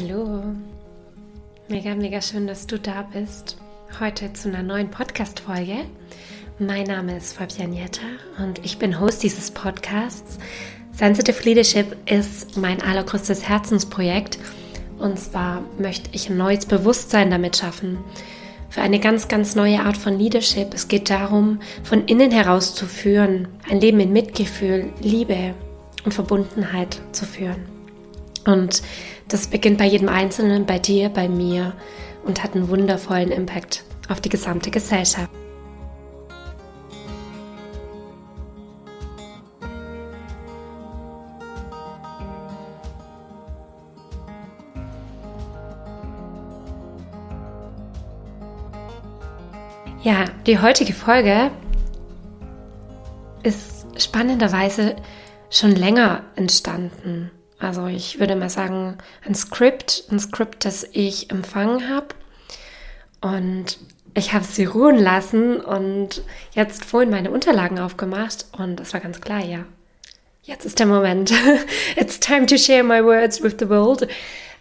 Hallo. Mega, mega schön, dass du da bist. Heute zu einer neuen Podcast-Folge. Mein Name ist Fabian Jetta und ich bin Host dieses Podcasts. Sensitive Leadership ist mein allergrößtes Herzensprojekt. Und zwar möchte ich ein neues Bewusstsein damit schaffen. Für eine ganz, ganz neue Art von Leadership. Es geht darum, von innen heraus zu führen. Ein Leben in Mitgefühl, Liebe und Verbundenheit zu führen. Und das beginnt bei jedem Einzelnen, bei dir, bei mir und hat einen wundervollen Impact auf die gesamte Gesellschaft. Ja, die heutige Folge ist spannenderweise schon länger entstanden. Also ich würde mal sagen, ein Skript, ein Skript, das ich empfangen habe. Und ich habe sie ruhen lassen und jetzt vorhin meine Unterlagen aufgemacht und es war ganz klar, ja. Jetzt ist der Moment. It's time to share my words with the world.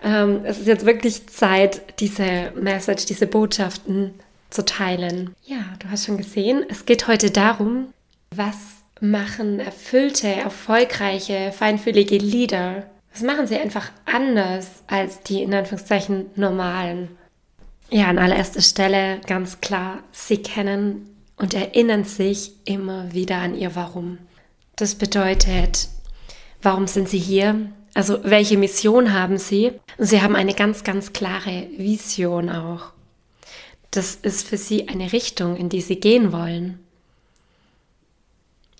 Ähm, es ist jetzt wirklich Zeit, diese Message, diese Botschaften zu teilen. Ja, du hast schon gesehen, es geht heute darum, was machen erfüllte, erfolgreiche, feinfühlige Lieder? Was machen sie einfach anders als die in Anführungszeichen normalen? Ja, an allererster Stelle ganz klar, sie kennen und erinnern sich immer wieder an ihr Warum. Das bedeutet, warum sind sie hier? Also welche Mission haben sie? Und sie haben eine ganz, ganz klare Vision auch. Das ist für sie eine Richtung, in die sie gehen wollen.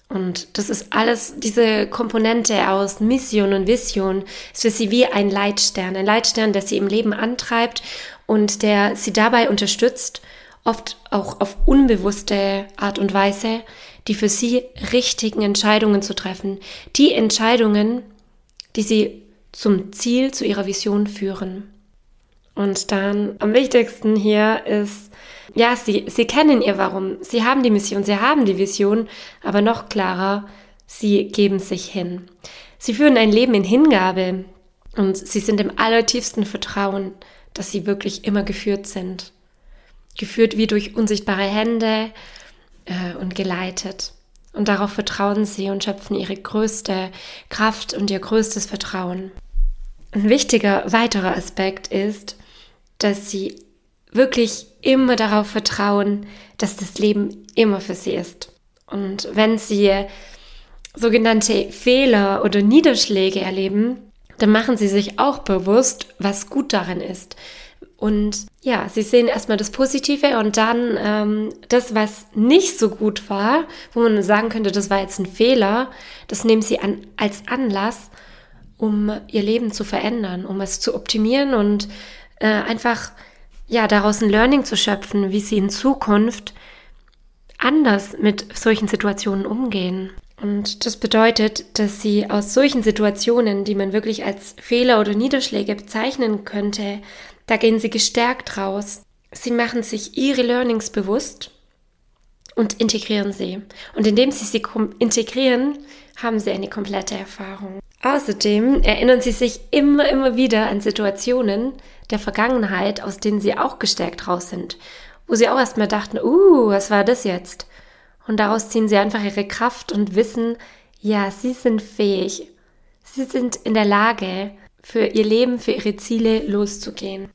Und das ist alles, diese Komponente aus Mission und Vision ist für sie wie ein Leitstern. Ein Leitstern, der sie im Leben antreibt und der sie dabei unterstützt, oft auch auf unbewusste Art und Weise, die für sie richtigen Entscheidungen zu treffen. Die Entscheidungen, die sie zum Ziel, zu ihrer Vision führen. Und dann am wichtigsten hier ist, ja, sie, sie kennen ihr Warum. Sie haben die Mission, sie haben die Vision, aber noch klarer, sie geben sich hin. Sie führen ein Leben in Hingabe und sie sind im allertiefsten Vertrauen, dass sie wirklich immer geführt sind. Geführt wie durch unsichtbare Hände äh, und geleitet. Und darauf vertrauen sie und schöpfen ihre größte Kraft und ihr größtes Vertrauen. Ein wichtiger weiterer Aspekt ist, dass sie wirklich immer darauf vertrauen, dass das Leben immer für sie ist. Und wenn sie sogenannte Fehler oder Niederschläge erleben, dann machen sie sich auch bewusst, was gut darin ist. Und ja, sie sehen erstmal das Positive und dann ähm, das, was nicht so gut war, wo man sagen könnte, das war jetzt ein Fehler, das nehmen sie an, als Anlass, um ihr Leben zu verändern, um es zu optimieren und äh, einfach ja, daraus ein Learning zu schöpfen, wie sie in Zukunft anders mit solchen Situationen umgehen. Und das bedeutet, dass sie aus solchen Situationen, die man wirklich als Fehler oder Niederschläge bezeichnen könnte, da gehen sie gestärkt raus. Sie machen sich ihre Learnings bewusst und integrieren sie. Und indem sie sie integrieren, haben sie eine komplette Erfahrung. Außerdem erinnern sie sich immer, immer wieder an Situationen, der Vergangenheit, aus denen sie auch gestärkt raus sind, wo sie auch erstmal dachten, uh, was war das jetzt? Und daraus ziehen sie einfach ihre Kraft und wissen, ja, sie sind fähig. Sie sind in der Lage, für ihr Leben, für ihre Ziele loszugehen.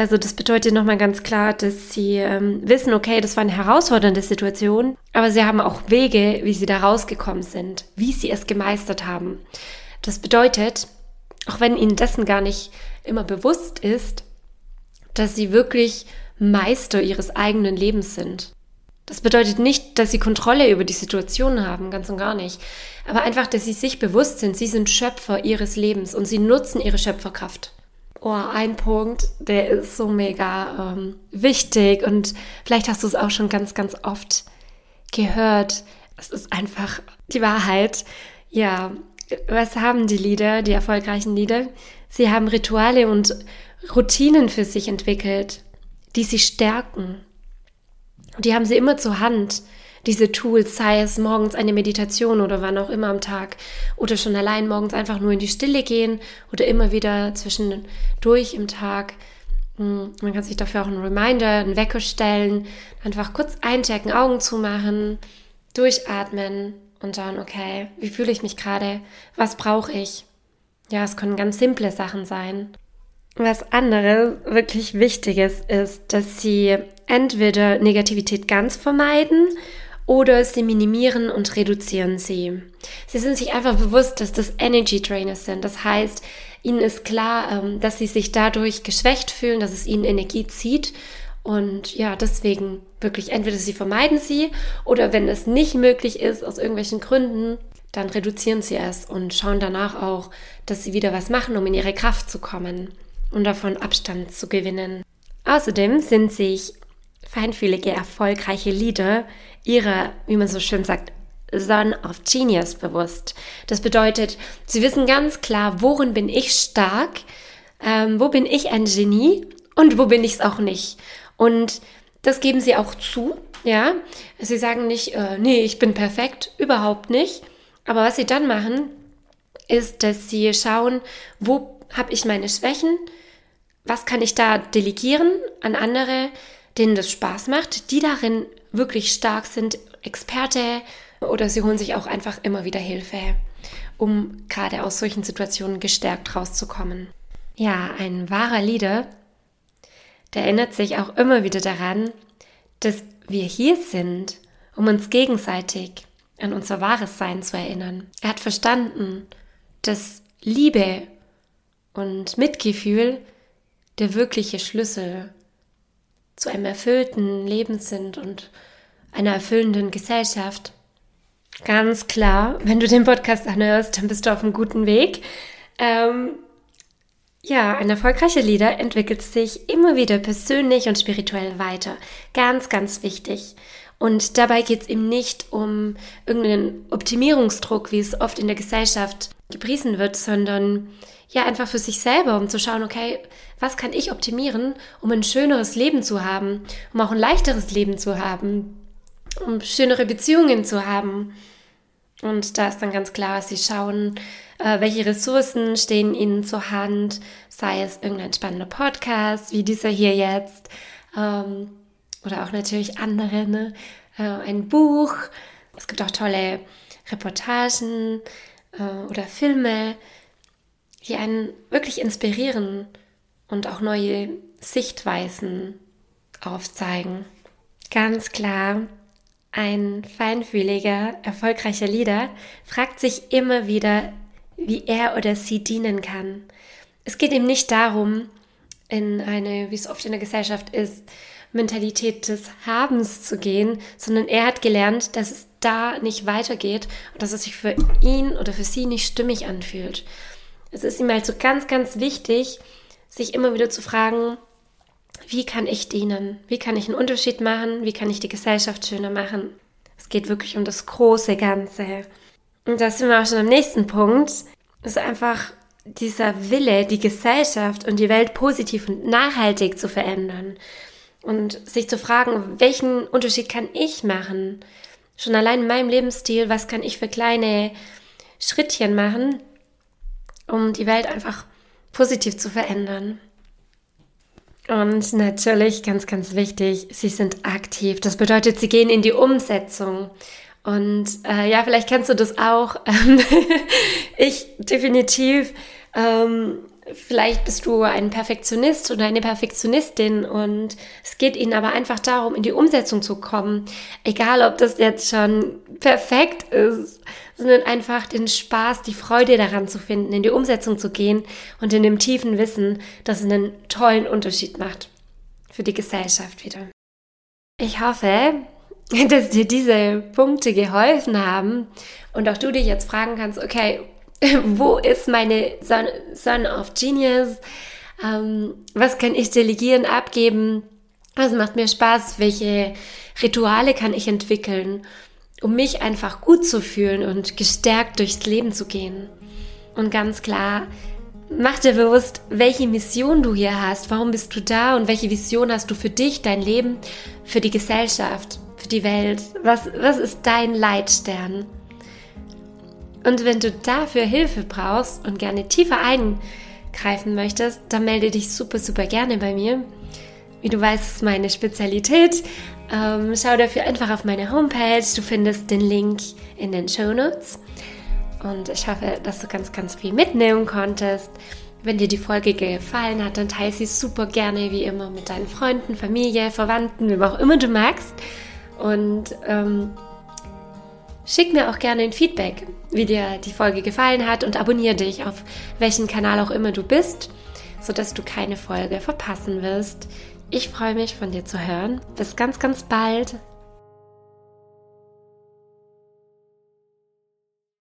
Also das bedeutet nochmal ganz klar, dass sie ähm, wissen, okay, das war eine herausfordernde Situation, aber sie haben auch Wege, wie sie da rausgekommen sind, wie sie es gemeistert haben. Das bedeutet, auch wenn ihnen dessen gar nicht immer bewusst ist, dass sie wirklich Meister ihres eigenen Lebens sind. Das bedeutet nicht, dass sie Kontrolle über die Situation haben, ganz und gar nicht. Aber einfach, dass sie sich bewusst sind, sie sind Schöpfer ihres Lebens und sie nutzen ihre Schöpferkraft. Oh, ein Punkt, der ist so mega ähm, wichtig und vielleicht hast du es auch schon ganz, ganz oft gehört. Es ist einfach die Wahrheit. Ja, was haben die Lieder, die erfolgreichen Lieder? Sie haben Rituale und Routinen für sich entwickelt, die sie stärken. Und die haben sie immer zur Hand. Diese Tools, sei es morgens eine Meditation oder wann auch immer am Tag oder schon allein morgens einfach nur in die Stille gehen oder immer wieder zwischendurch im Tag. Hm, man kann sich dafür auch einen Reminder, einen Wecker stellen, einfach kurz einchecken, Augen zumachen, durchatmen und schauen, okay, wie fühle ich mich gerade? Was brauche ich? Ja, es können ganz simple Sachen sein. Was anderes wirklich Wichtiges ist, dass sie entweder Negativität ganz vermeiden oder sie minimieren und reduzieren sie. Sie sind sich einfach bewusst, dass das Energy Drainers sind. Das heißt, ihnen ist klar, ähm, dass sie sich dadurch geschwächt fühlen, dass es ihnen Energie zieht. Und ja, deswegen wirklich entweder sie vermeiden sie oder wenn es nicht möglich ist aus irgendwelchen Gründen, dann reduzieren sie es und schauen danach auch, dass sie wieder was machen, um in ihre Kraft zu kommen und davon Abstand zu gewinnen. Außerdem sind sich feinfühlige, erfolgreiche Lieder ihrer, wie man so schön sagt, Son of Genius bewusst. Das bedeutet, sie wissen ganz klar, worin bin ich stark, ähm, wo bin ich ein Genie und wo bin ich es auch nicht. Und das geben sie auch zu, ja. Sie sagen nicht, äh, nee, ich bin perfekt, überhaupt nicht. Aber was sie dann machen, ist, dass sie schauen, wo habe ich meine Schwächen, was kann ich da delegieren an andere, denen das Spaß macht, die darin wirklich stark sind, Experte oder sie holen sich auch einfach immer wieder Hilfe, um gerade aus solchen Situationen gestärkt rauszukommen. Ja, ein wahrer Leader, der erinnert sich auch immer wieder daran, dass wir hier sind, um uns gegenseitig an unser wahres Sein zu erinnern. Er hat verstanden, dass Liebe und Mitgefühl der wirkliche Schlüssel zu einem erfüllten Leben sind und einer erfüllenden Gesellschaft. Ganz klar, wenn du den Podcast anhörst, dann bist du auf einem guten Weg. Ähm, ja, ein erfolgreicher Leader entwickelt sich immer wieder persönlich und spirituell weiter. Ganz, ganz wichtig. Und dabei geht es ihm nicht um irgendeinen Optimierungsdruck, wie es oft in der Gesellschaft gepriesen wird, sondern ja einfach für sich selber, um zu schauen, okay, was kann ich optimieren, um ein schöneres Leben zu haben, um auch ein leichteres Leben zu haben, um schönere Beziehungen zu haben. Und da ist dann ganz klar, sie schauen, äh, welche Ressourcen stehen ihnen zur Hand, sei es irgendein spannender Podcast, wie dieser hier jetzt, ähm, oder auch natürlich andere, ne? Äh, ein Buch. Es gibt auch tolle Reportagen äh, oder Filme, die einen wirklich inspirieren und auch neue Sichtweisen aufzeigen. Ganz klar, ein feinfühliger, erfolgreicher Leader fragt sich immer wieder, wie er oder sie dienen kann. Es geht ihm nicht darum, in eine, wie es oft in der Gesellschaft ist, Mentalität des Habens zu gehen, sondern er hat gelernt, dass es da nicht weitergeht und dass es sich für ihn oder für sie nicht stimmig anfühlt. Es ist ihm halt so ganz, ganz wichtig, sich immer wieder zu fragen, wie kann ich dienen? Wie kann ich einen Unterschied machen? Wie kann ich die Gesellschaft schöner machen? Es geht wirklich um das große Ganze. Und da sind wir auch schon am nächsten Punkt. Es ist einfach dieser Wille, die Gesellschaft und die Welt positiv und nachhaltig zu verändern. Und sich zu fragen, welchen Unterschied kann ich machen? Schon allein in meinem Lebensstil, was kann ich für kleine Schrittchen machen, um die Welt einfach positiv zu verändern? Und natürlich, ganz, ganz wichtig, sie sind aktiv. Das bedeutet, sie gehen in die Umsetzung. Und äh, ja, vielleicht kennst du das auch. ich definitiv. Ähm, vielleicht bist du ein Perfektionist oder eine Perfektionistin und es geht ihnen aber einfach darum, in die Umsetzung zu kommen. Egal, ob das jetzt schon perfekt ist, sondern einfach den Spaß, die Freude daran zu finden, in die Umsetzung zu gehen und in dem tiefen Wissen, dass es einen tollen Unterschied macht für die Gesellschaft wieder. Ich hoffe, dass dir diese Punkte geholfen haben und auch du dich jetzt fragen kannst, okay, wo ist meine Son, of Genius? Ähm, was kann ich delegieren, abgeben? Was macht mir Spaß? Welche Rituale kann ich entwickeln, um mich einfach gut zu fühlen und gestärkt durchs Leben zu gehen? Und ganz klar, mach dir bewusst, welche Mission du hier hast. Warum bist du da und welche Vision hast du für dich, dein Leben, für die Gesellschaft, für die Welt? Was, was ist dein Leitstern? Und wenn du dafür Hilfe brauchst und gerne tiefer eingreifen möchtest, dann melde dich super, super gerne bei mir. Wie du weißt, ist meine Spezialität. Ähm, schau dafür einfach auf meine Homepage. Du findest den Link in den Show Notes. Und ich hoffe, dass du ganz, ganz viel mitnehmen konntest. Wenn dir die Folge gefallen hat, dann teile sie super gerne wie immer mit deinen Freunden, Familie, Verwandten, wem auch immer du magst. Und ähm, schick mir auch gerne ein Feedback, wie dir die Folge gefallen hat und abonniere dich auf welchen Kanal auch immer du bist, sodass du keine Folge verpassen wirst. Ich freue mich von dir zu hören. Bis ganz, ganz bald.